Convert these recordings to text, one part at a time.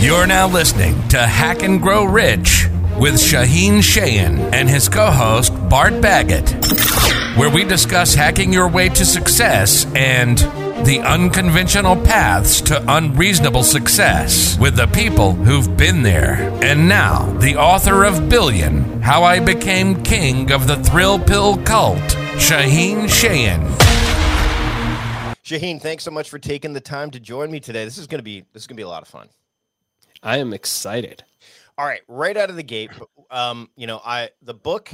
You're now listening to Hack and Grow Rich with Shaheen Shayan and his co host, Bart Baggett, where we discuss hacking your way to success and the unconventional paths to unreasonable success with the people who've been there. And now, the author of Billion How I Became King of the Thrill Pill Cult, Shaheen Shayan. Shaheen, thanks so much for taking the time to join me today. This is gonna be this is gonna be a lot of fun. I am excited. All right, right out of the gate, um, you know, I the book,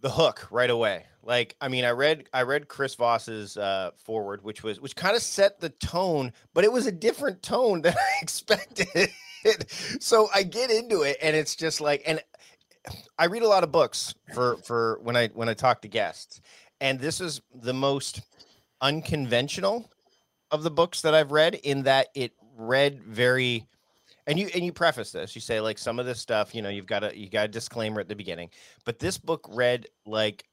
the hook right away. Like, I mean, I read I read Chris Voss's uh, forward, which was which kind of set the tone, but it was a different tone than I expected. so I get into it, and it's just like, and I read a lot of books for for when I when I talk to guests, and this is the most unconventional of the books that I've read in that it read very and you and you preface this you say like some of this stuff you know you've got a you got a disclaimer at the beginning but this book read like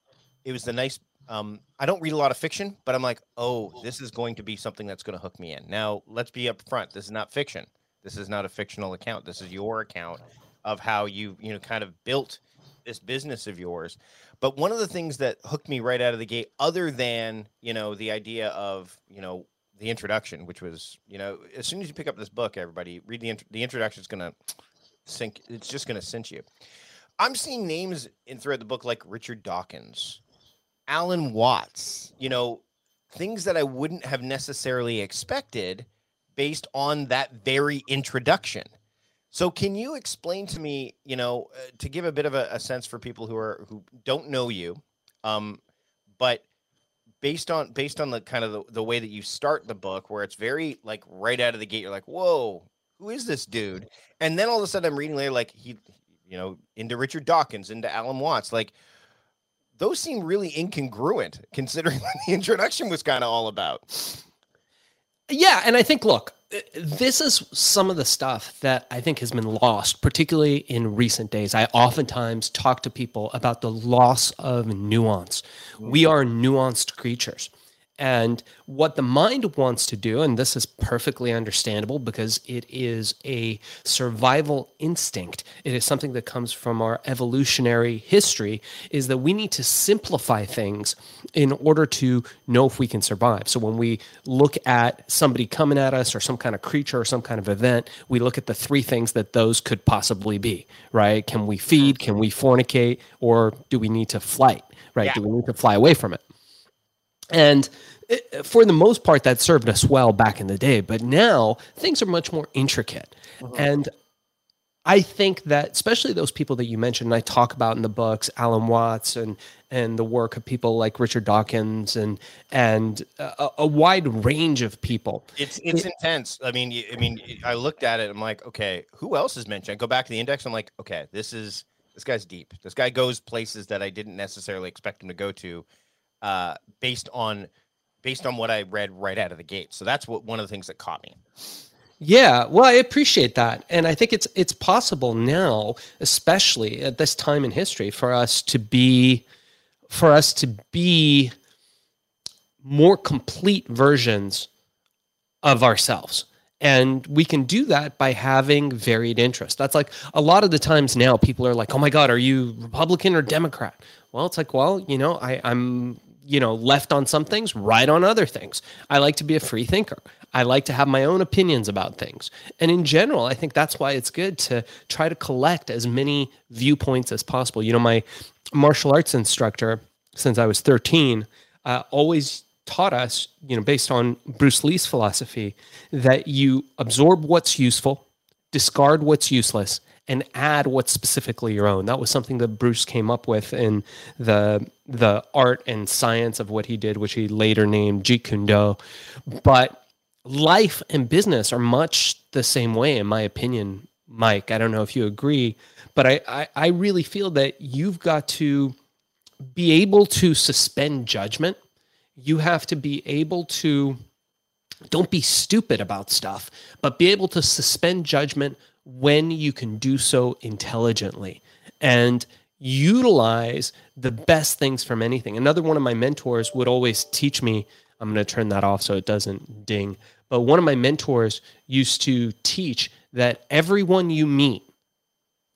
it was the nice um i don't read a lot of fiction but i'm like oh this is going to be something that's going to hook me in. Now let's be up front this is not fiction. This is not a fictional account. This is your account of how you you know kind of built this business of yours. But one of the things that hooked me right out of the gate other than you know the idea of you know the introduction, which was, you know, as soon as you pick up this book, everybody read the int- the introduction is gonna sink. It's just gonna cinch you. I'm seeing names in throughout the book like Richard Dawkins, Alan Watts. You know, things that I wouldn't have necessarily expected based on that very introduction. So, can you explain to me, you know, uh, to give a bit of a, a, sense for people who are who don't know you, um, but based on based on the kind of the, the way that you start the book where it's very like right out of the gate you're like whoa who is this dude? And then all of a sudden i'm reading later like he you know into richard dawkins into alan watts like those seem really incongruent considering what the introduction was kind of all about yeah and i think look uh, this is some of the stuff that I think has been lost, particularly in recent days. I oftentimes talk to people about the loss of nuance. We are nuanced creatures. And what the mind wants to do, and this is perfectly understandable because it is a survival instinct, it is something that comes from our evolutionary history, is that we need to simplify things in order to know if we can survive. So when we look at somebody coming at us or some kind of creature or some kind of event, we look at the three things that those could possibly be, right? Can we feed? Hmm. Can we fornicate? Or do we need to flight, right? Yeah. Do we need to fly away from it? And eh, for the most part, that served us well back in the day. But now things are much more intricate. Uh-huh. And I think that especially those people that you mentioned, and I talk about in the books, Alan Watts and and the work of people like Richard Dawkins and and a, a wide range of people. It's it's it, intense. I mean, I mean, I looked at it. I'm like, okay, who else is mentioned? I go back to the index. I'm like, okay, this is this guy's deep. This guy goes places that I didn't necessarily expect him to go to uh, based on based on what I read right out of the gate. So that's what one of the things that caught me. Yeah, well, I appreciate that, and I think it's it's possible now, especially at this time in history, for us to be for us to be more complete versions of ourselves. And we can do that by having varied interests. That's like a lot of the times now people are like, oh my God, are you Republican or Democrat? Well, it's like, well, you know, I, I'm you know, left on some things, right on other things. I like to be a free thinker. I like to have my own opinions about things. And in general, I think that's why it's good to try to collect as many viewpoints as possible. You know, my martial arts instructor, since I was 13, uh, always taught us, you know, based on Bruce Lee's philosophy, that you absorb what's useful, discard what's useless, and add what's specifically your own. That was something that Bruce came up with in the the art and science of what he did, which he later named Jeet Kune Do. But life and business are much the same way, in my opinion, Mike. I don't know if you agree, but I, I, I really feel that you've got to be able to suspend judgment. You have to be able to don't be stupid about stuff, but be able to suspend judgment when you can do so intelligently and utilize the best things from anything. Another one of my mentors would always teach me, I'm going to turn that off so it doesn't ding. But one of my mentors used to teach that everyone you meet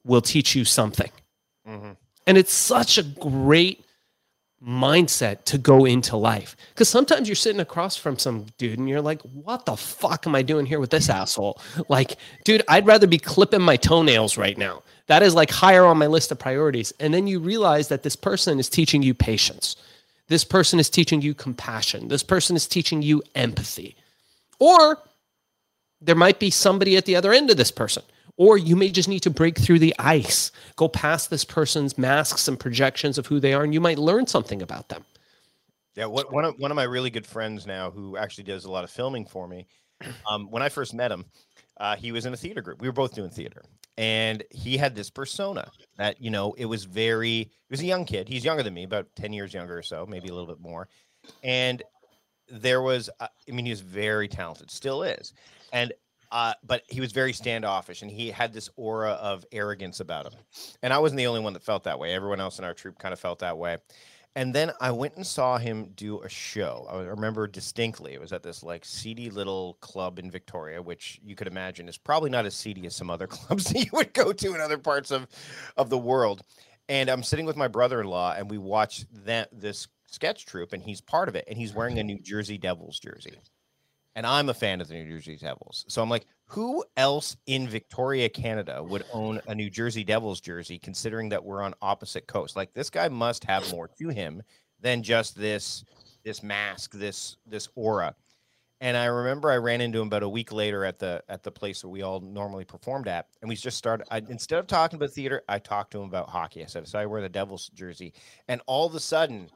will teach you something. Mm-hmm. And it's such a great mindset to go into life. Because sometimes you're sitting across from some dude and you're like, what the fuck am I doing here with this asshole? Like, dude, I'd rather be clipping my toenails right now. That is like higher on my list of priorities. And then you realize that this person is teaching you patience. This person is teaching you compassion. This person is teaching you empathy. Or there might be somebody at the other end of this person or you may just need to break through the ice, go past this person's masks and projections of who they are, and you might learn something about them. Yeah, what, one of one of my really good friends now, who actually does a lot of filming for me. Um, when I first met him, uh, he was in a theater group. We were both doing theater, and he had this persona that you know it was very. He was a young kid. He's younger than me, about ten years younger or so, maybe a little bit more. And there was, uh, I mean, he was very talented, still is, and uh, but he was very standoffish and he had this aura of arrogance about him. And I wasn't the only one that felt that way. Everyone else in our troop kind of felt that way. And then I went and saw him do a show. I remember distinctly. It was at this like seedy little club in Victoria, which you could imagine is probably not as seedy as some other clubs that you would go to in other parts of, of the world. And I'm sitting with my brother-in-law and we watch that this sketch troupe and he's part of it and he's wearing a New Jersey Devils jersey and I'm a fan of the New Jersey Devils. So I'm like, who else in Victoria, Canada would own a New Jersey Devils jersey, considering that we're on opposite coast? Like this guy must have more to him than just this this mask, this this aura. And I remember I ran into him about a week later at the at the place where we all normally performed at, and we just started. I, instead of talking about theater, I talked to him about hockey. I said, "So I wear the Devils jersey," and all of a sudden,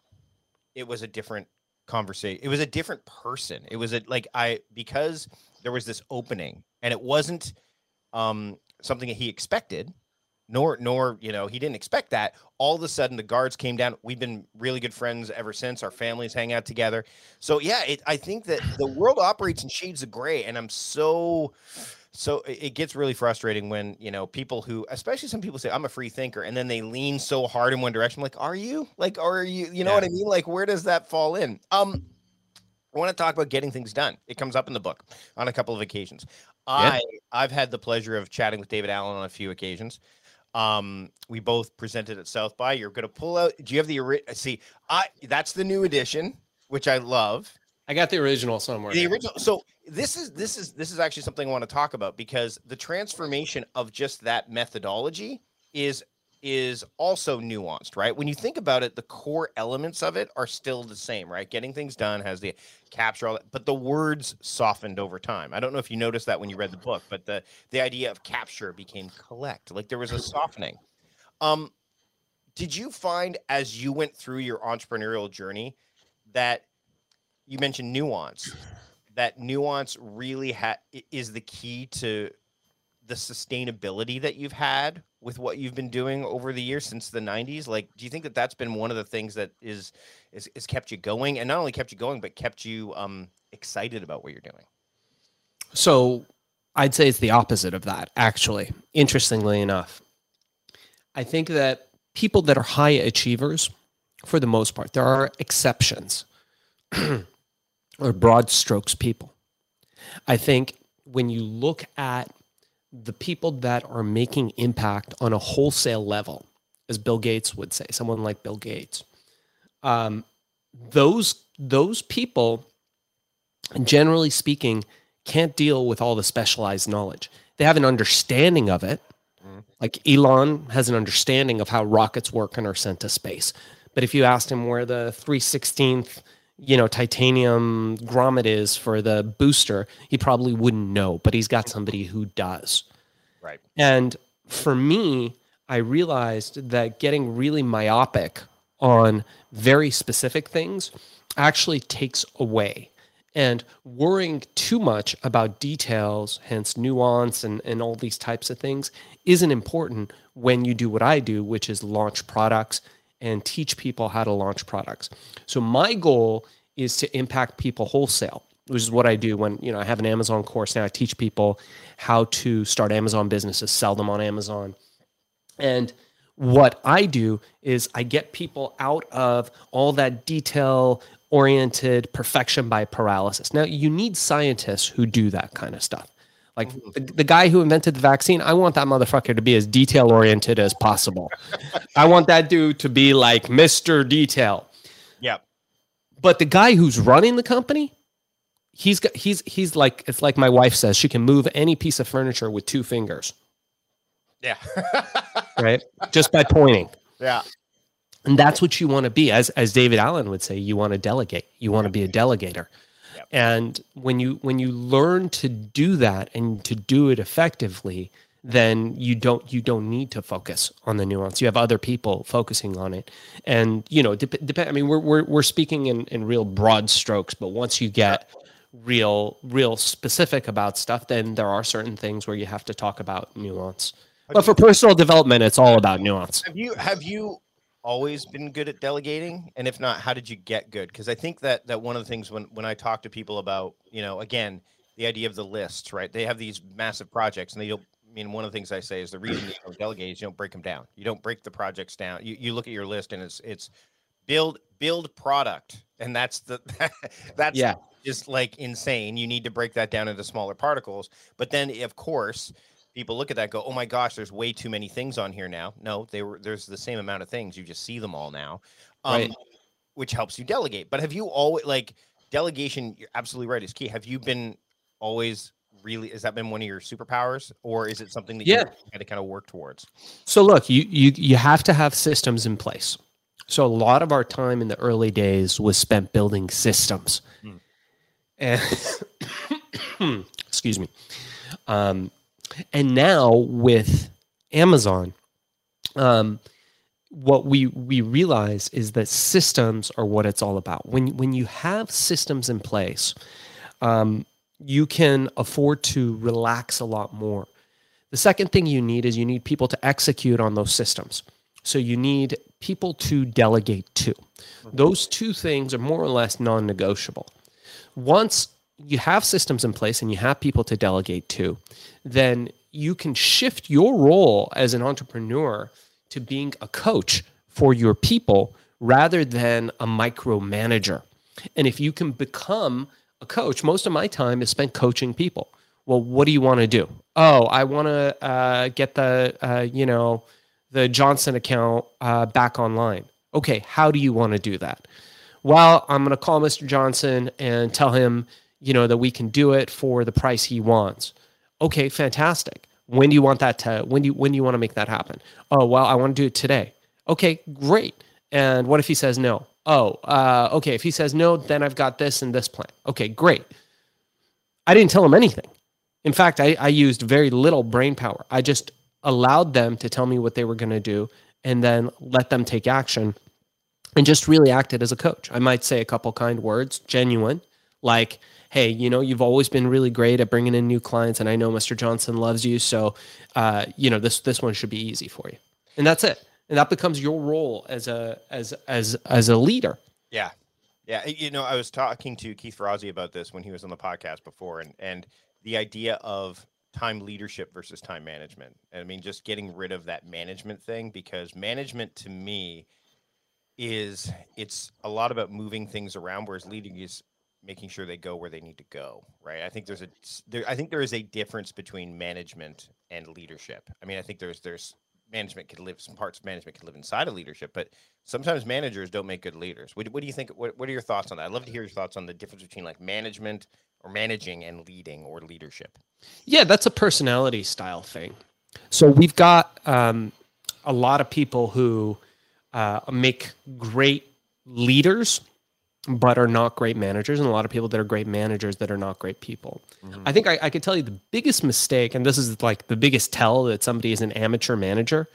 it was a different conversation. It was a different person. It was a like I because there was this opening and it wasn't um something that he expected nor nor you know he didn't expect that all of a sudden the guards came down we've been really good friends ever since our families hang out together so yeah it, i think that the world operates in shades of gray and i'm so so it gets really frustrating when you know people who especially some people say i'm a free thinker and then they lean so hard in one direction I'm like are you? Like are you you know yeah. what i mean? Like where does that fall in? Um i want to talk about getting things done. It comes up in the book on a couple of occasions. Yeah. i i've had the pleasure of chatting with david allen on a few occasions. Um we both presented at south by. You're going to pull out do you have the see i that's the new edition which i love I got the original somewhere. The original. So this is this is this is actually something I want to talk about because the transformation of just that methodology is is also nuanced, right? When you think about it, the core elements of it are still the same, right? Getting things done has the capture all that, but the words softened over time. I don't know if you noticed that when you read the book, but the the idea of capture became collect. Like there was a softening. Um, did you find as you went through your entrepreneurial journey that you mentioned nuance. That nuance really ha- is the key to the sustainability that you've had with what you've been doing over the years since the 90s like do you think that that's been one of the things that is is, is kept you going? And not only kept you going but kept you um excited about what you're doing? So i'd say it's the opposite of that actually interestingly enough. I think that people that are high achievers for the most part there are exceptions or broad strokes people. I think when you look at the people that are making impact on a wholesale level, as Bill Gates would say, someone like Bill Gates, um, those those people, generally speaking, can't deal with all the specialized knowledge. They have an understanding of it. Mm-hmm. Like Elon has an understanding of how rockets work and are sent to space. But if you asked him where the 316th you know titanium grommet is for the booster he probably wouldn't know but he's got somebody who does. Right. And for me i realized that getting really myopic on very specific things actually takes away. And worrying too much about details hence nuance and, and all these types of things isn't important when you do what i do which is launch products and teach people how to launch products. So my goal is to impact people wholesale, which is what I do when, you know, I have an Amazon course now. I teach people how to start Amazon businesses, sell them on Amazon. And what I do is I get people out of all that detail oriented perfection by paralysis. Now, you need scientists who do that kind of stuff. Like the, the guy who invented the vaccine, I want that motherfucker to be as detail oriented as possible. I want that dude to be like Mr. Detail. Yeah. But the guy who's running the company, he's got he's he's like it's like my wife says, she can move any piece of furniture with two fingers, Yeah. right? Just by pointing. yeah. And that's what you want to be. As as David Allen would say, you want to delegate. You want to be a delegator. And when you when you learn to do that and to do it effectively, then you don't you don't need to focus on the nuance. You have other people focusing on it. And you know, dep- depend I mean we're we're we're speaking in in real broad strokes, but once you get real real specific about stuff, then there are certain things where you have to talk about nuance. But for personal development, it's all about nuance. Have you have you always been good at delegating? And if not, how did you get good? Because I think that that one of the things when when I talk to people about, you know, again, the idea of the lists, right? They have these massive projects and they don't I mean, one of the things I say is the reason you don't delegate is you don't break them down. You don't break the projects down. You, you look at your list and it's it's build build product, and that's the that's Yeah. just like insane. You need to break that down into smaller particles. But then, of course, people look at that, go, "Oh my gosh, there's way too many things on here now." No, they were there's the same amount of things. You just see them all now, um, Right. which helps you delegate. But have you always like delegation? You're absolutely right. Is key. Have you been always really? Has that been one of your superpowers, or is it something that Yeah. you had to kind of work towards? So look, you you you have to have systems in place. So a lot of our time in the early days was spent building systems. Hmm. And excuse me. Um, and now with Amazon, um, what we we realize is that systems are what it's all about. When when you have systems in place, um, you can afford to relax a lot more. The second thing you need is you need people to execute on those systems. So you need people to delegate to. Those two things are more or less non negotiable. Once you have systems in place and you have people to delegate to, then you can shift your role as an entrepreneur to being a coach for your people rather than a micromanager. And if you can become a coach, most of my time is spent coaching people. Well, what do you want to do? Oh, I want to uh, get the uh, you know the Johnson account uh, back online. Okay, how do you want to do that? Well, I'm going to call Mr. Johnson and tell him you know that we can do it for the price he wants. Okay, fantastic. When do you want that to? When do you when do you want to make that happen? Oh, well, I want to do it today. Okay, great. And what if he says no? Oh, uh, okay. If he says no, then I've got this and this plan. Okay, great. I didn't tell him anything. In fact, I, I used very little brain power. I just allowed them to tell me what they were going to do and then let them take action and just really acted as a coach. I might say a couple kind words, genuine, like, hey, you know, you've always been really great at bringing in new clients, and I know Mr. Johnson loves you, so uh, you know this this one should be easy for you, and that's it. And that becomes your role as a as as as a leader. Yeah. Yeah. You know, I was talking to Keith Ferrazzi about this when he was on the podcast before and and the idea of time leadership versus time management. I mean, just getting rid of that management thing because management to me is it's a lot about moving things around, whereas leading is making sure they go where they need to go. Right. I think there's a there I think there is a difference between management and leadership. I mean, I think there's there's management could live some parts of management could live inside of leadership, but sometimes managers don't make good leaders. What, what do you think? What, what are your thoughts on that? I'd love to hear your thoughts on the difference between like management or managing and leading or leadership. Yeah, that's a personality style thing. So we've got um, a lot of people who uh, make great leaders, but are not great managers, and a lot of people that are great managers that are not great people. I think I, I could tell you the biggest mistake, and this is like the biggest tell that somebody is an amateur manager,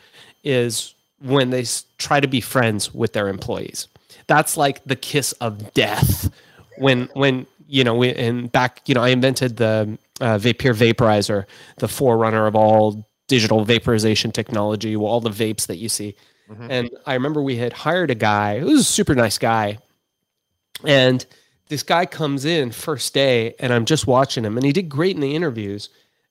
is when they try to be friends with their employees. That's like the kiss of death. When when you know, we, and back, you know, I invented the uh, Vapir vaporizer, the forerunner of all digital vaporization technology, all the vapes that you see. And I remember we had hired a guy who was a super nice guy. And this guy comes in first day, and I'm just watching him, and he did great in the interviews.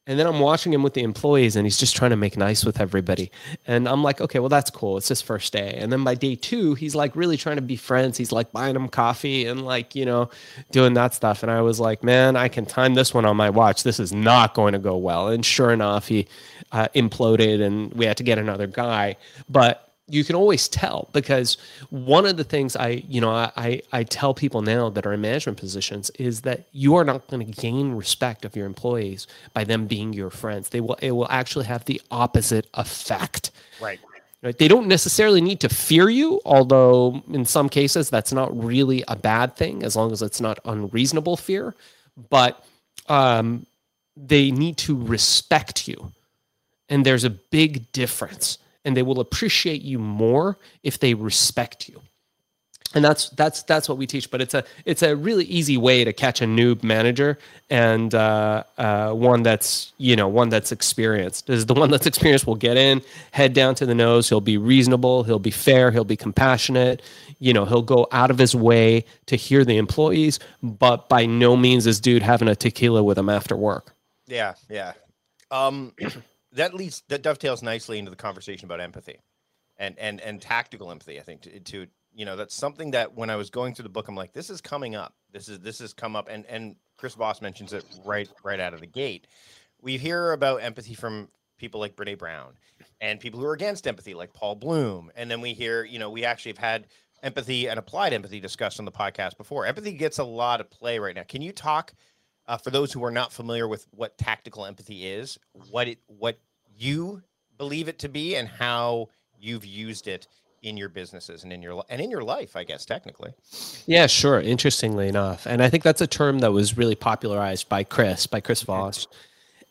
And then I'm watching him with the employees and he's just trying to make nice with everybody. And I'm like, okay, well, that's cool. It's his first day. And then by day two, he's like really trying to be friends. He's like buying them coffee and like, you know, doing that stuff. And I was like, man, I can time this one on my watch. This is not going to go well. And sure enough, he uh, imploded and we had to get another guy. But you can always tell because one of the things I, you know, I, I tell people now that are in management positions is that you are not going to gain respect of your employees by them being your friends. They will, it will actually have the opposite effect. Right. Right. They don't necessarily need to fear you, although in some cases that's not really a bad thing as long as it's not unreasonable fear. But um, they need to respect you. And there's a big difference and they will appreciate you more if they respect you. And that's that's that's what we teach but it's a it's a really easy way to catch a noob manager and uh, uh, one that's you know one that's experienced. Is the one that's experienced. Will get in head down to the nose. He'll be reasonable. He'll be fair. He'll be compassionate. You know he'll go out of his way to hear the employees but by no means is dude having a tequila with him after work. Yeah yeah. Um that leads that dovetails nicely into the conversation about empathy and and and tactical empathy i think to, to you know that's something that when i was going through the book i'm like this is coming up. This is this has come up. And and chris voss mentions it right right out of the gate. We hear about empathy from people like brene brown and people who are against empathy like paul bloom. And then we hear you know we actually have had empathy and applied empathy discussed on the podcast before. Empathy gets a lot of play right now. Can you talk uh, for those who are not familiar with what tactical empathy is, what it what you believe it to be, and how you've used it in your businesses and in your and in your life, I guess technically. Yeah, sure. Interestingly enough, and I think that's a term that was really popularized by Chris, by Chris Voss.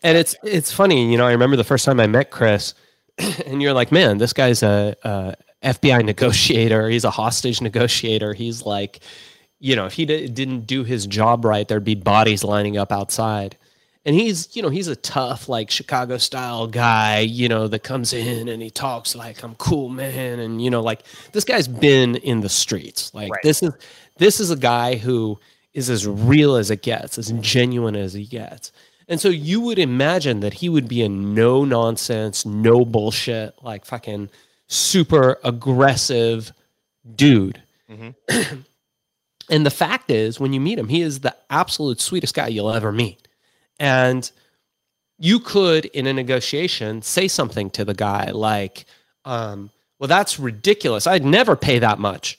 And it's it's funny, you know. I remember the first time I met Chris, and you're like, man, this guy's a, a FBI negotiator. He's a hostage negotiator. He's like, you know, if he d- didn't do his job right, there'd be bodies lining up outside. And he's, you know, he's a tough, like Chicago style guy, you know, that comes in and he talks like I'm cool, man. And, you know, like this guy's been in the streets. Like right. this is this is a guy who is as real as it gets, as genuine as he gets. And so you would imagine that he would be a no nonsense, no bullshit, like fucking super aggressive dude. Mm-hmm. And the fact is, when you meet him, he is the absolute sweetest guy you'll ever meet. And you could, in a negotiation, say something to the guy like, um, well, that's ridiculous. I'd never pay that much.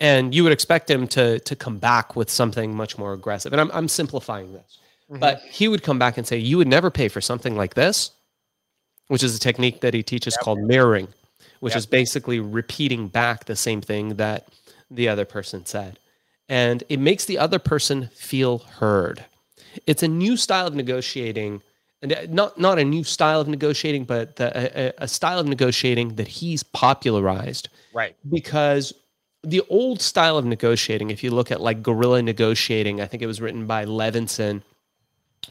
And you would expect him to, to come back with something much more aggressive. And I'm, I'm simplifying this. Mm-hmm. But he would come back and say, You would never pay for something like this, which is a technique that he teaches yep. called mirroring, which yep. is basically repeating back the same thing that the other person said and it makes the other person feel heard. It's a new style of negotiating, and uh, not not a new style of negotiating, but the, a, a style of negotiating that he's popularized. Right. Because the old style of negotiating, if you look at like guerrilla negotiating, I think it was written by Levinson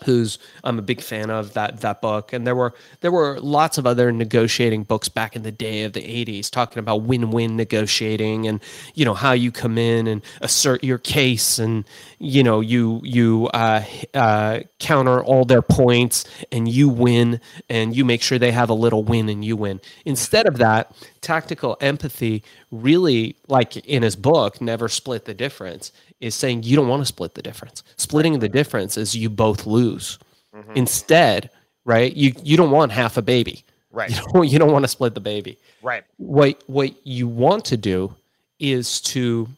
who's I'm a big fan of that that book. And there were there were lots of other negotiating books back in the day of the 80s talking about win-win negotiating and you know how you come in and assert your case and you know you you uh, uh, counter all their points and you win and you make sure they have a little win and you win. Instead of that tactical empathy really like in his book never split the difference is saying you don't want to split the difference. Splitting the difference is you both lose. Mm-hmm. Instead, right? You you don't want half a baby. Right. You don't, you don't want to split the baby. Right. What what you want to do is to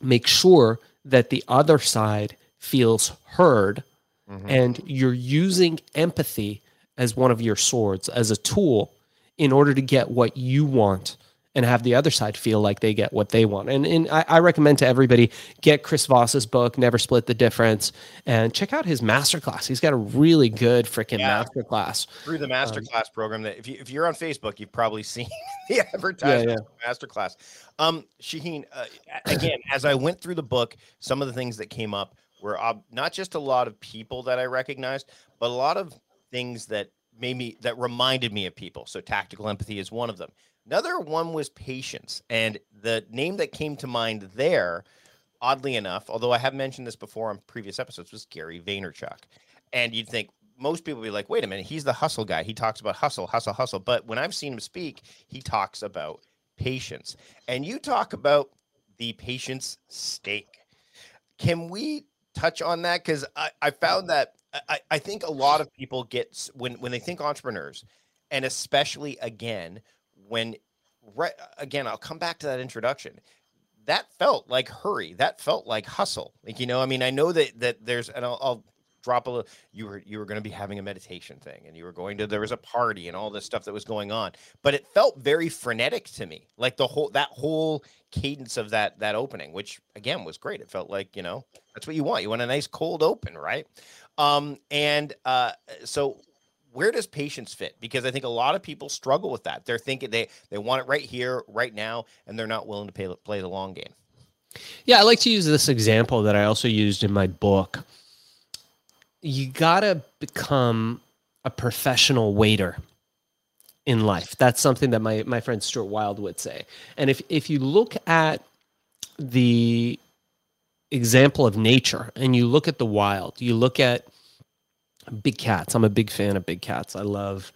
make sure that the other side feels heard mm-hmm. and you're using empathy as one of your swords as a tool in order to get what you want and have the other side feel like they get what they want. And, and I, I, recommend to everybody get Chris Voss's book, Never Split the Difference, and check out his masterclass. He's got a really good freaking yeah. masterclass. Through the masterclass um, program that if, you, if you're on Facebook, you've probably seen the advertisement yeah, yeah. masterclass. Um, Shaheen, uh, again, as I went through the book, some of the things that came up were uh, not just a lot of people that I recognized, but a lot of things that made me that reminded me of people. So tactical empathy is one of them. Another one was patience. And the name that came to mind there, oddly enough, although I have mentioned this before on previous episodes, was Gary Vaynerchuk. And you'd think, most people would be like, wait a minute, he's the hustle guy. He talks about hustle, hustle, hustle. But when I've seen him speak, he talks about patience. And you talk about the patience stake. Can we touch on that? Because I, I found that I, I think a lot of people get when when they think entrepreneurs, and especially again when right again, I'll come back to that introduction. That felt like hurry. That felt like hustle. Like you know, I mean, I know that that there's, and I'll, I'll drop a little. You were you were going to be having a meditation thing, and you were going to there was a party and all this stuff that was going on, but it felt very frenetic to me. Like the whole that whole cadence of that that opening, which again was great. It felt like you know that's what you want. You want a nice cold open, right? Um, and uh, so where does patience fit? Because I think a lot of people struggle with that. They're thinking they they want it right here, right now, and they're not willing to pay, play the long game. Yeah, I like to use this example that I also used in my book. You gotta become a professional waiter in life. That's something that my my friend Stuart Wilde would say. And if if you look at the example of nature and you look at the wild, you look at big cats. I'm a big fan of big cats. I love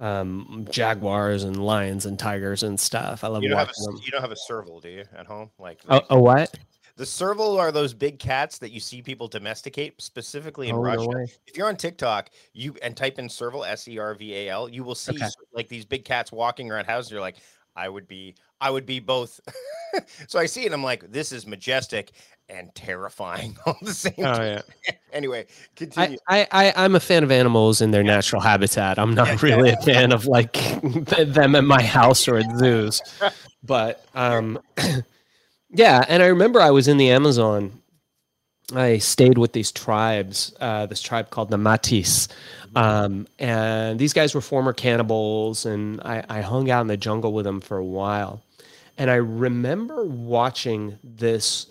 um, jaguars and lions and tigers and stuff. I love you don't watching have a, them. You don't have a serval, do you, at home? Like A, a what? the serval are those big cats that you see people domesticate, specifically in Oh, Russia. way. if you're on TikTok, you and type in serval, S E R V A L, you will see Okay. like these big cats walking around houses. You're like, I would be, I would be both. so I see it. And I'm like, this is majestic and terrifying all the same. Oh time. yeah. Anyway, continue. I, I, I, I'm a fan of animals in their natural habitat. I'm not really a fan of like them at my house or at zoos. But um, yeah, and I remember I was in the Amazon. I stayed with these tribes, uh, this tribe called the Matis. Um, and these guys were former cannibals, and I, I hung out in the jungle with them for a while. And I remember watching this,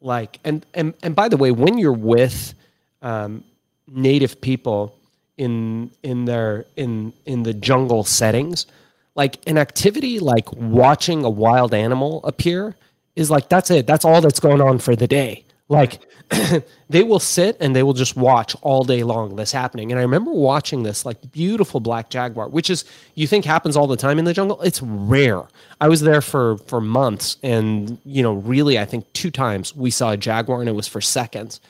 like, and and and by the way, when you're with um, native people in in their in in the jungle settings like an activity like watching a wild animal appear is like that's it. That's all that's going on for the day like they will sit and they will just watch all day long this happening. And i remember watching this like beautiful black jaguar which is you think happens all the time in the jungle? It's rare. I was there for for months and you know really i think two times we saw a jaguar and it was for seconds.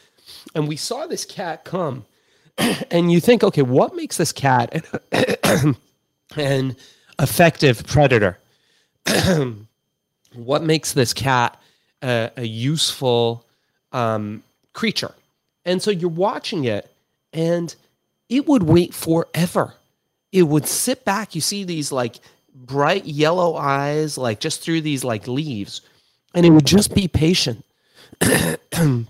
And we saw this cat come and you think okay what makes this cat an, an effective predator? What makes this cat a, a useful um, creature. And so you're watching it and it would wait forever. It would sit back. You see these like bright yellow eyes like just through these like leaves and it would just be patient.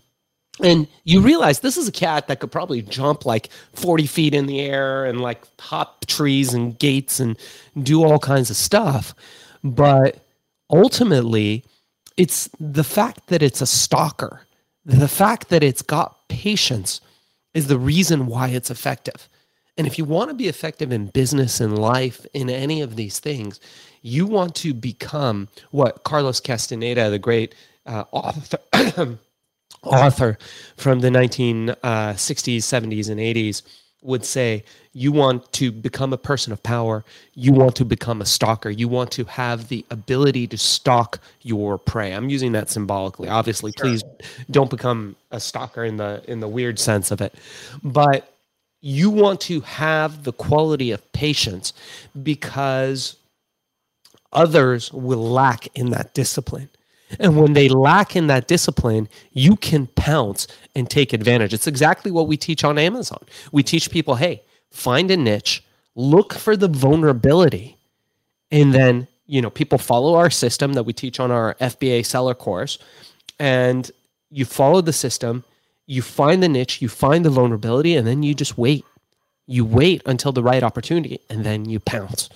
And you realize this is a cat that could probably jump like 40 feet in the air and like hop trees and gates and do all kinds of stuff. But ultimately it's the fact that it's a stalker the fact that it's got patience is the reason why it's effective. And if you want to be effective in business and life in any of these things you want to become what carlos castaneda the great uh, author author from the 1960s, 70s, and 80s would say, You want to become a person of power. You want to become a stalker. You want to have the ability to stalk your prey. I'm using that symbolically. Obviously, please don't become a stalker in the in the weird sense of it. But you want to have the quality of patience because others will lack in that discipline. And when they lack in that discipline, you can pounce and take advantage. It's exactly what we teach on Amazon. We teach people hey, find a niche, look for the vulnerability, and then, you know, people follow our system that we teach on our FBA seller course. And you follow the system, you find the niche, you find the vulnerability, and then you just wait. You wait until the right opportunity, and then you pounce.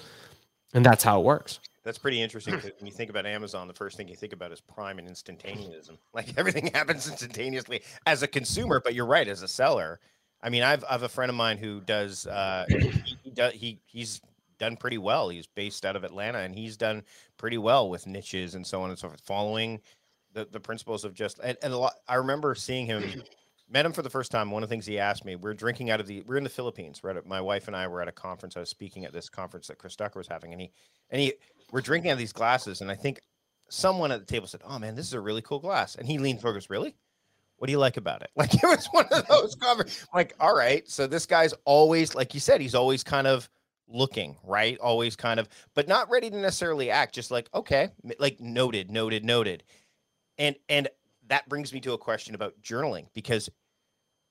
And that's how it works. That's pretty interesting. 'cause When you think about Amazon, the first thing you think about is Prime and instantaneism. Like everything happens instantaneously as a consumer, but you're right as a seller. I mean, I've I've a friend of mine who does uh, he, he, he's done pretty well. He's based out of Atlanta, and he's done pretty well with niches and so on and so forth, following the the principles of just and, and a lot. I remember seeing him met him for the first time. One of the things he asked me, we are drinking out of the, we are in the Philippines. We're my wife and I were at a conference. I was speaking at this conference that Chris Ducker was having, and he, and he, we're drinking out of these glasses. And I think someone at the table said, "Oh man, this is a really cool glass." And he leaned forward, goes, "Really? What do you like about it?" Like it was one of those conversations. Like, all right, so this guy's always, like you said, he's always kind of looking right, always kind of, but not ready to necessarily act. Just like, okay, like noted, noted, noted, and and that brings me to a question about journaling because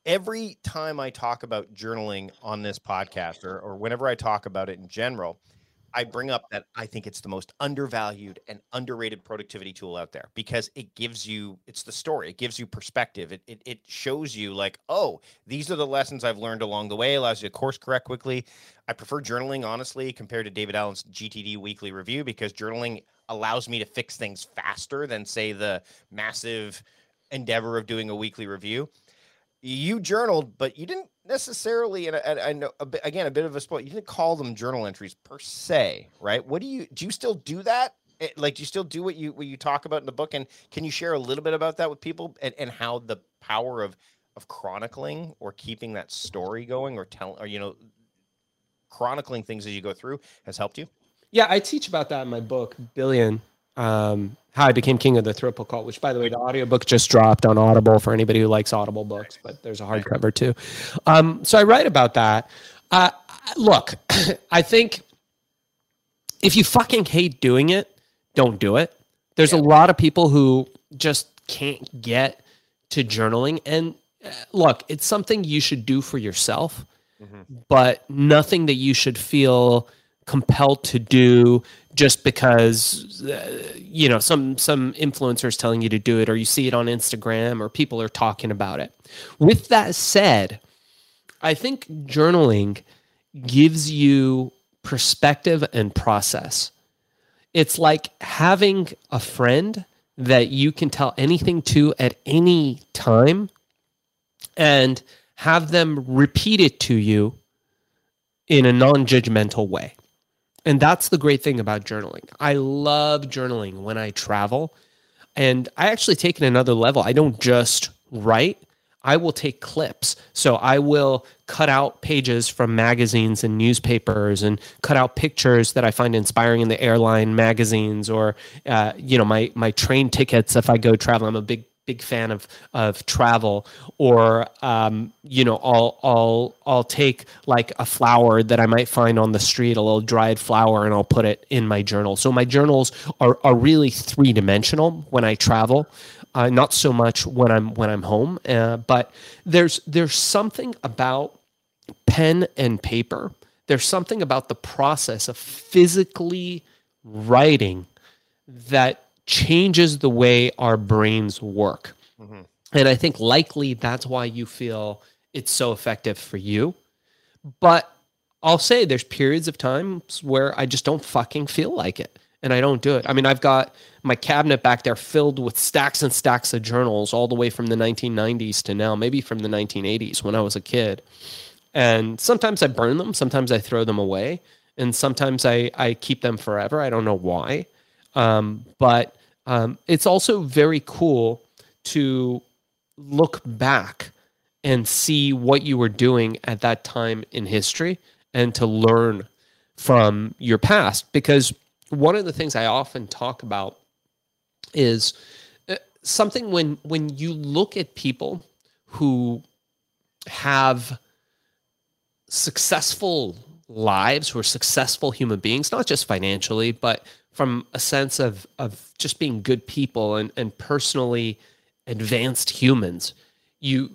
every time I talk about journaling on this podcast or, or whenever I talk about it in general, I bring up that I think it's the most undervalued and underrated productivity tool out there because it gives you it's the story. It gives you perspective. It, it it shows you like, oh, these are the lessons I've learned along the way, allows you to course correct quickly. I prefer journaling honestly compared to David Allen's GTD weekly review because journaling allows me to fix things faster than say the massive endeavor of doing a weekly review you journaled, but you didn't necessarily. And I, I know a bit, again a bit of a spoil. You didn't call them journal entries per se, right? What do you do? You still do that? Eh, like, do you still do what you what you talk about in the book? And can you share a little bit about that with people and, and how the power of of chronicling or keeping that story going or telling or you know chronicling things as you go through has helped you? Yeah, I teach about that in my book, Billion um, How I Became King of the Thrill Pill Cult, which, by the way, the audiobook just dropped on Audible for anybody who likes Audible books, but there's a hardcover too. Um, so I write about that. Uh, look, I think if you fucking hate doing it, don't do it. There's yeah. a lot of people who just can't get to journaling. And uh, look, it's something you should do for yourself, mm-hmm. but nothing that you should feel compelled to do just because uh, you know some some influencers telling you to do it or you see it on Instagram or people are talking about it. With that said, I think journaling gives you perspective and process. It's like having a friend that you can tell anything to at any time and have them repeat it to you in a non-judgmental way. And that's the great thing about journaling. I love journaling when I travel. And I actually take it another level. I don't just write, I will take clips. So I will cut out pages from magazines and newspapers and cut out pictures that I find inspiring in the airline magazines or, uh, you know, my, my train tickets if I go travel. I'm a big big fan of of travel or um, you know I'll I'll I'll take like a flower that I might find on the street a little dried flower and I'll put it in my journal. So my journals are are really three dimensional when I travel uh, not so much when I'm when I'm home uh, but there's there's something about pen and paper. There's something about the process of physically writing that changes the way our brains work. Mm-hmm. And I think likely that's why you feel it's so effective for you. But I'll say there's periods of times where I just don't fucking feel like it and I don't do it. I mean, I've got my cabinet back there filled with stacks and stacks of journals all the way from the 1990s to now, maybe from the 1980s when I was a kid. And sometimes I burn them, sometimes I throw them away, and sometimes I, I keep them forever. I don't know why. Um, but um, it's also very cool to look back and see what you were doing at that time in history and to learn from your past. Because one of the things I often talk about is uh, something when when you look at people who have successful lives who are successful human beings not just financially but from a sense of of just being good people and, and personally advanced humans, you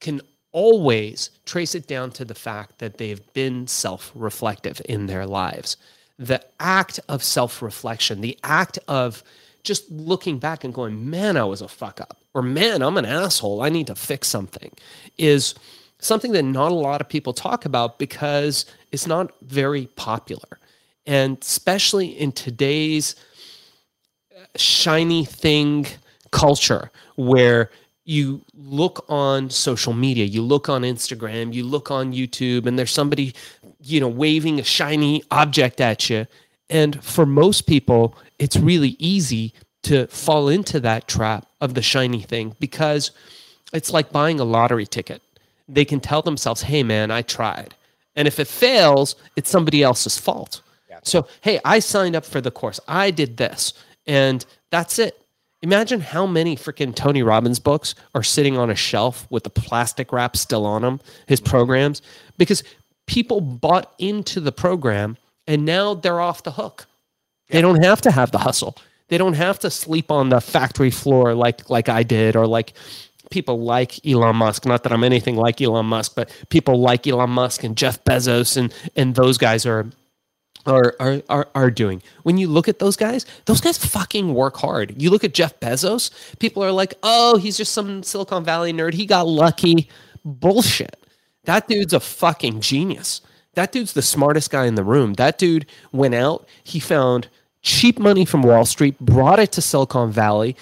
can always trace it down to the fact that they've been self-reflective in their lives. The act of self-reflection, the act of just looking back and going, man, I was a fuck up, or man, I'm an asshole. I need to fix something, is something that not a lot of people talk about because it's not very popular. And especially in today's shiny thing culture where you look on social media, you look on Instagram, you look on YouTube, and there's somebody, you know, waving a shiny object at you. And for most people, it's really easy to fall into that trap of the shiny thing because it's like buying a lottery ticket. They can tell themselves, "Hey, man, I tried," and if it fails, it's somebody else's fault. So, hey, I signed up for the course. I did this, and that's it. Imagine how many freaking Tony Robbins books are sitting on a shelf with the plastic wrap still on them, his programs, because people bought into the program and now they're off the hook. They don't have to have the hustle. They don't have to sleep on the factory floor like like I did or like people like Elon Musk. Not that I'm anything like Elon Musk, but people like Elon Musk and Jeff Bezos and and those guys are are, are are are doing. When you look at those guys, those guys fucking work hard. You look at Jeff Bezos, people are like, "Oh, he's just some Silicon Valley nerd. He got lucky." Bullshit. That dude's a fucking genius. That dude's the smartest guy in the room. That dude went out, he found cheap money from Wall Street, brought it to Silicon Valley,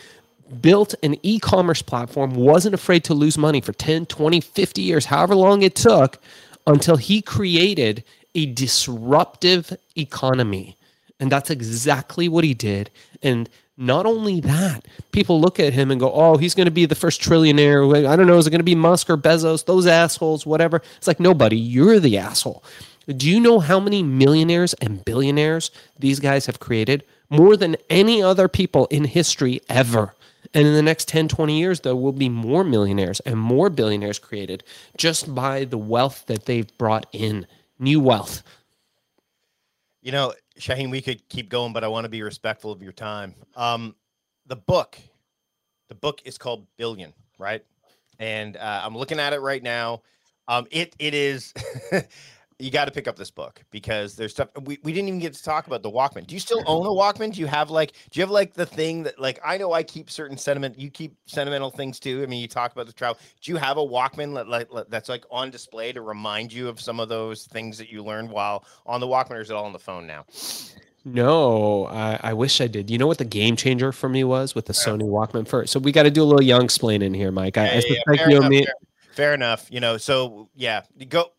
built an e-commerce platform, wasn't afraid to lose money for 10, 20, 50 years, however long it took until he created a disruptive economy. And that's exactly what he did. And not only that, people look at him and go, oh, he's going to be the first trillionaire. I don't know, is it going to be Musk or Bezos, those assholes, whatever? It's like, nobody, you're the asshole. Do you know how many millionaires and billionaires these guys have created? More than any other people in history ever. And in the next 10, 20 years, there will be more millionaires and more billionaires created just by the wealth that they've brought in, new wealth. You know, Shaheen, we could keep going, but I want to be respectful of your time. Um, the book, the book is called Billion, right? And uh, I'm looking at it right now. Um, it it is. you got to pick up this book because there's stuff we, we didn't even get to talk about the Walkman. Do you still own a Walkman? Do you have like do you have like the thing that like I know I keep certain sentiment you keep sentimental things too. I mean you talk about the travel. Do you have a Walkman that, like, that's like on display to remind you of some of those things that you learned while on the Walkman or is it all on the phone now? No, I, I wish I did. You know what the game changer for me was with the Sony Walkman first. So we got to do a little young explain in here, Mike. I, Yeah, I yeah, fair, you enough, me. fair, fair enough. You know, so yeah, you go.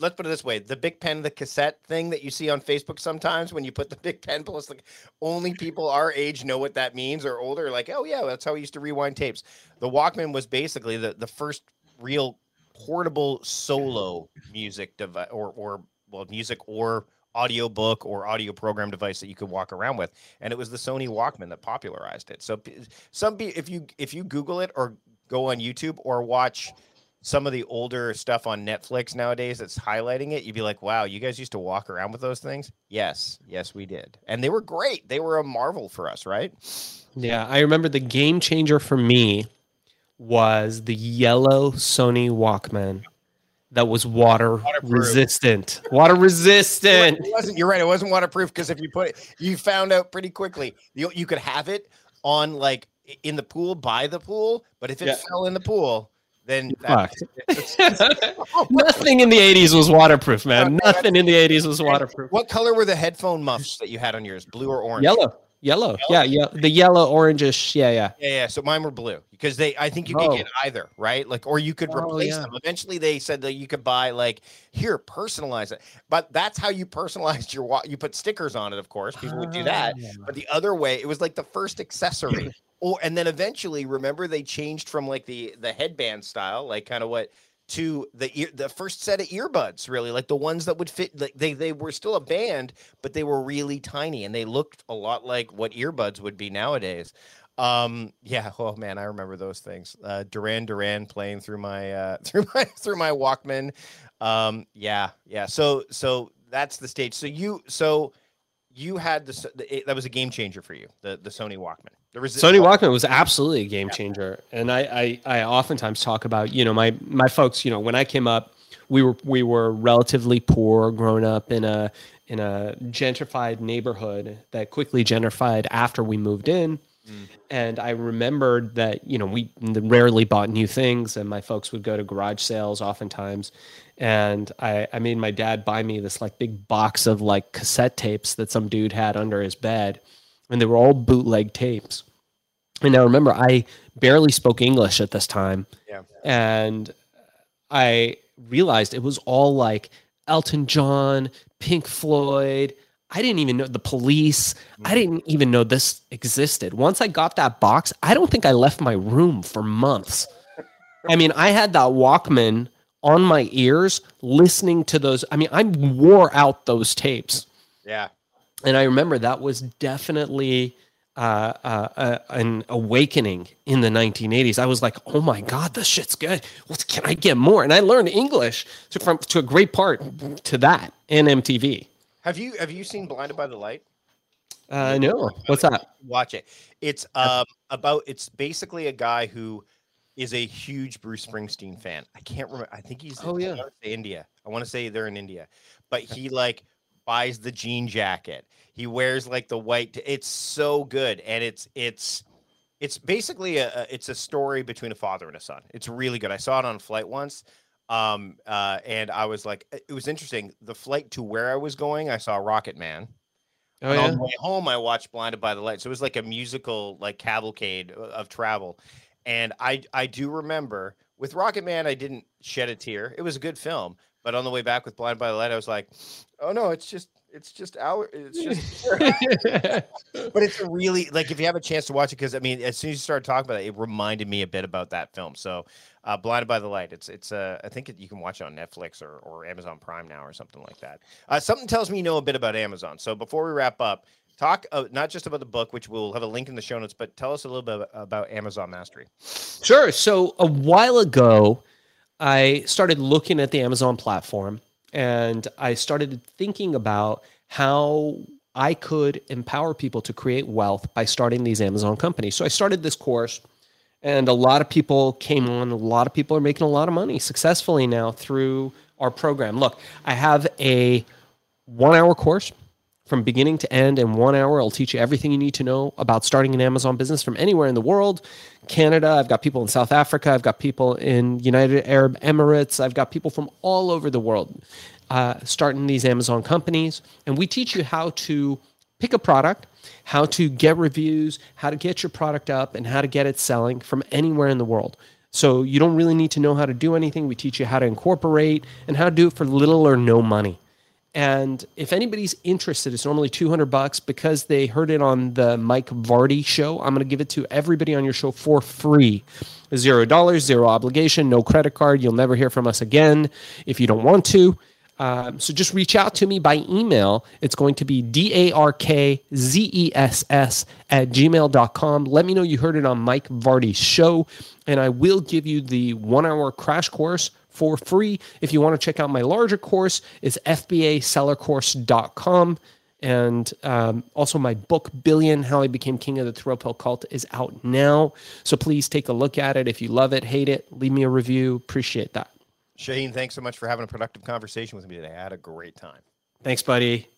Let's put it this way: the Bic Pen, the cassette thing that you see on Facebook sometimes when you put the Bic Pen plus, like only people our age know what that means or older. Like, oh yeah, that's how we used to rewind tapes. The Walkman was basically the the first real portable solo music device, or or well, music or audio book or audio program device that you could walk around with and it was the Sony Walkman that popularized it so some if you if you google it or go on YouTube or watch some of the older stuff on Netflix nowadays that's highlighting it, you'd be like, wow, you guys used to walk around with those things? Yes, yes, we did. And they were great. They were a marvel for us, right? Yeah, I remember the game changer for me was the yellow Sony Walkman that was water resistant. Water resistant. It wasn't, you're right. It wasn't waterproof because if you put it, you found out pretty quickly you, you could have it on like in the pool by the pool, but if it Yeah. fell in the pool, then that, Fucked. Nothing in the 80s was waterproof, man. No, Nothing in the 80s was waterproof. what color were the headphone muffs that you had on yours? Blue or orange? Yellow. Yellow. Yeah, yeah. The yellow, orangish. Yeah, yeah. Yeah, yeah. So mine were blue because they, I think you Oh. could get either, right? Like, or you could Oh, replace yeah. them. Eventually, they said that you could buy like here, personalize it. But that's how you personalized your watch. You put stickers on it, of course. People would do that. Ah. But the other way, it was like the first accessory. or and then eventually, remember they changed from like the the headband style, like kind of what to the ear the first set of earbuds really like the ones that would fit like they they were still a band but they were really tiny and they looked a lot like what earbuds would be nowadays. Um yeah oh man i remember those things. Uh duran duran playing through my uh through my through my walkman. Um yeah yeah so so that's the stage. So you so you had this that was a game changer for you the the sony walkman Sony Walkman was absolutely a game changer, and I, I I oftentimes talk about you know my my folks you know when I came up we were we were relatively poor growing up in a in a gentrified neighborhood that quickly gentrified after we moved in. Mm. And I remembered that, you know, we rarely bought new things, and my folks would go to garage sales oftentimes. And I, I made my dad buy me this like big box of like cassette tapes that some dude had under his bed, and they were all bootleg tapes. And now remember I barely spoke English at this time, yeah and I realized it was all like Elton John, Pink Floyd. I didn't even know the police. I didn't even know this existed. Once I got that box, I don't think I left my room for months. I mean, I had that Walkman on my ears listening to those. I mean, I wore out those tapes. Yeah. And I remember that was definitely uh, uh, uh, an awakening in the 1980s. I was like, oh my God, this shit's good. What can I get more? And I learned English to, from, to a great part to that in MTV. Have you have you seen Blinded by the Light? Uh, no. What's that? Watch it. It's um about it's basically a guy who is a huge Bruce Springsteen fan. I can't remember. I think he's oh yeah, India. I want to say they're in India, but he like buys the jean jacket. He wears like the white. It's so good, and it's it's it's basically a, it's a story between a father and a son. It's really good. I saw it on a flight once. Um, uh, and I was like, it was interesting. The flight to where I was going, I saw Rocket Man. Oh, yeah? On the way home, I watched Blinded by the Light. So it was like a musical, like cavalcade of travel. And I I do remember with Rocket Man, I didn't shed a tear. It was a good film, but on the way back with Blind by the Light, I was like, oh no, it's just it's just our it's just but it's really like if you have a chance to watch it because i mean as soon as you started talking about it it reminded me a bit about that film. So uh blinded by the light it's it's uh i think it, you can watch it on netflix or, or amazon prime now or something like that. Uh something tells me you know a bit about amazon. So before we wrap up talk uh, not just about the book which we'll have a link in the show notes but tell us a little bit about amazon mastery. Sure. So a while ago i started looking at the amazon platform and i started thinking about how i could empower people to create wealth by starting these amazon companies. So i started this course and a lot of people came on. A lot of people are making a lot of money successfully now through our program. Look i have a one hour course from beginning to end in one hour. I'll teach you everything you need to know about starting an Amazon business from anywhere in the world. Canada, I've got people in South Africa, I've got people in United Arab Emirates, I've got people from all over the world uh, starting these Amazon companies. And we teach you how to pick a product, how to get reviews, how to get your product up, and how to get it selling from anywhere in the world. So you don't really need to know how to do anything. We teach you how to incorporate and how to do it for little or no money. And if anybody's interested, it's normally 200 bucks because they heard it on the Mike Vardy show. I'm going to give it to everybody on your show for free. Zero dollars, zero obligation, no credit card. You'll never hear from us again if you don't want to. Um, so just reach out to me by email. It's going to be D A R K Z E S S at gmail.com. Let me know you heard it on Mike Vardy's show, and I will give you the one hour crash course for free. If you want to check out my larger course, it's fbasellercourse.com. And um, also, my book, Billion How I Became King of the Thrill Pill Cult, is out now. So please take a look at it. If you love it, hate it, leave me a review. Appreciate that. Shaheen, thanks so much for having a productive conversation with me today. I had a great time. Thanks, buddy.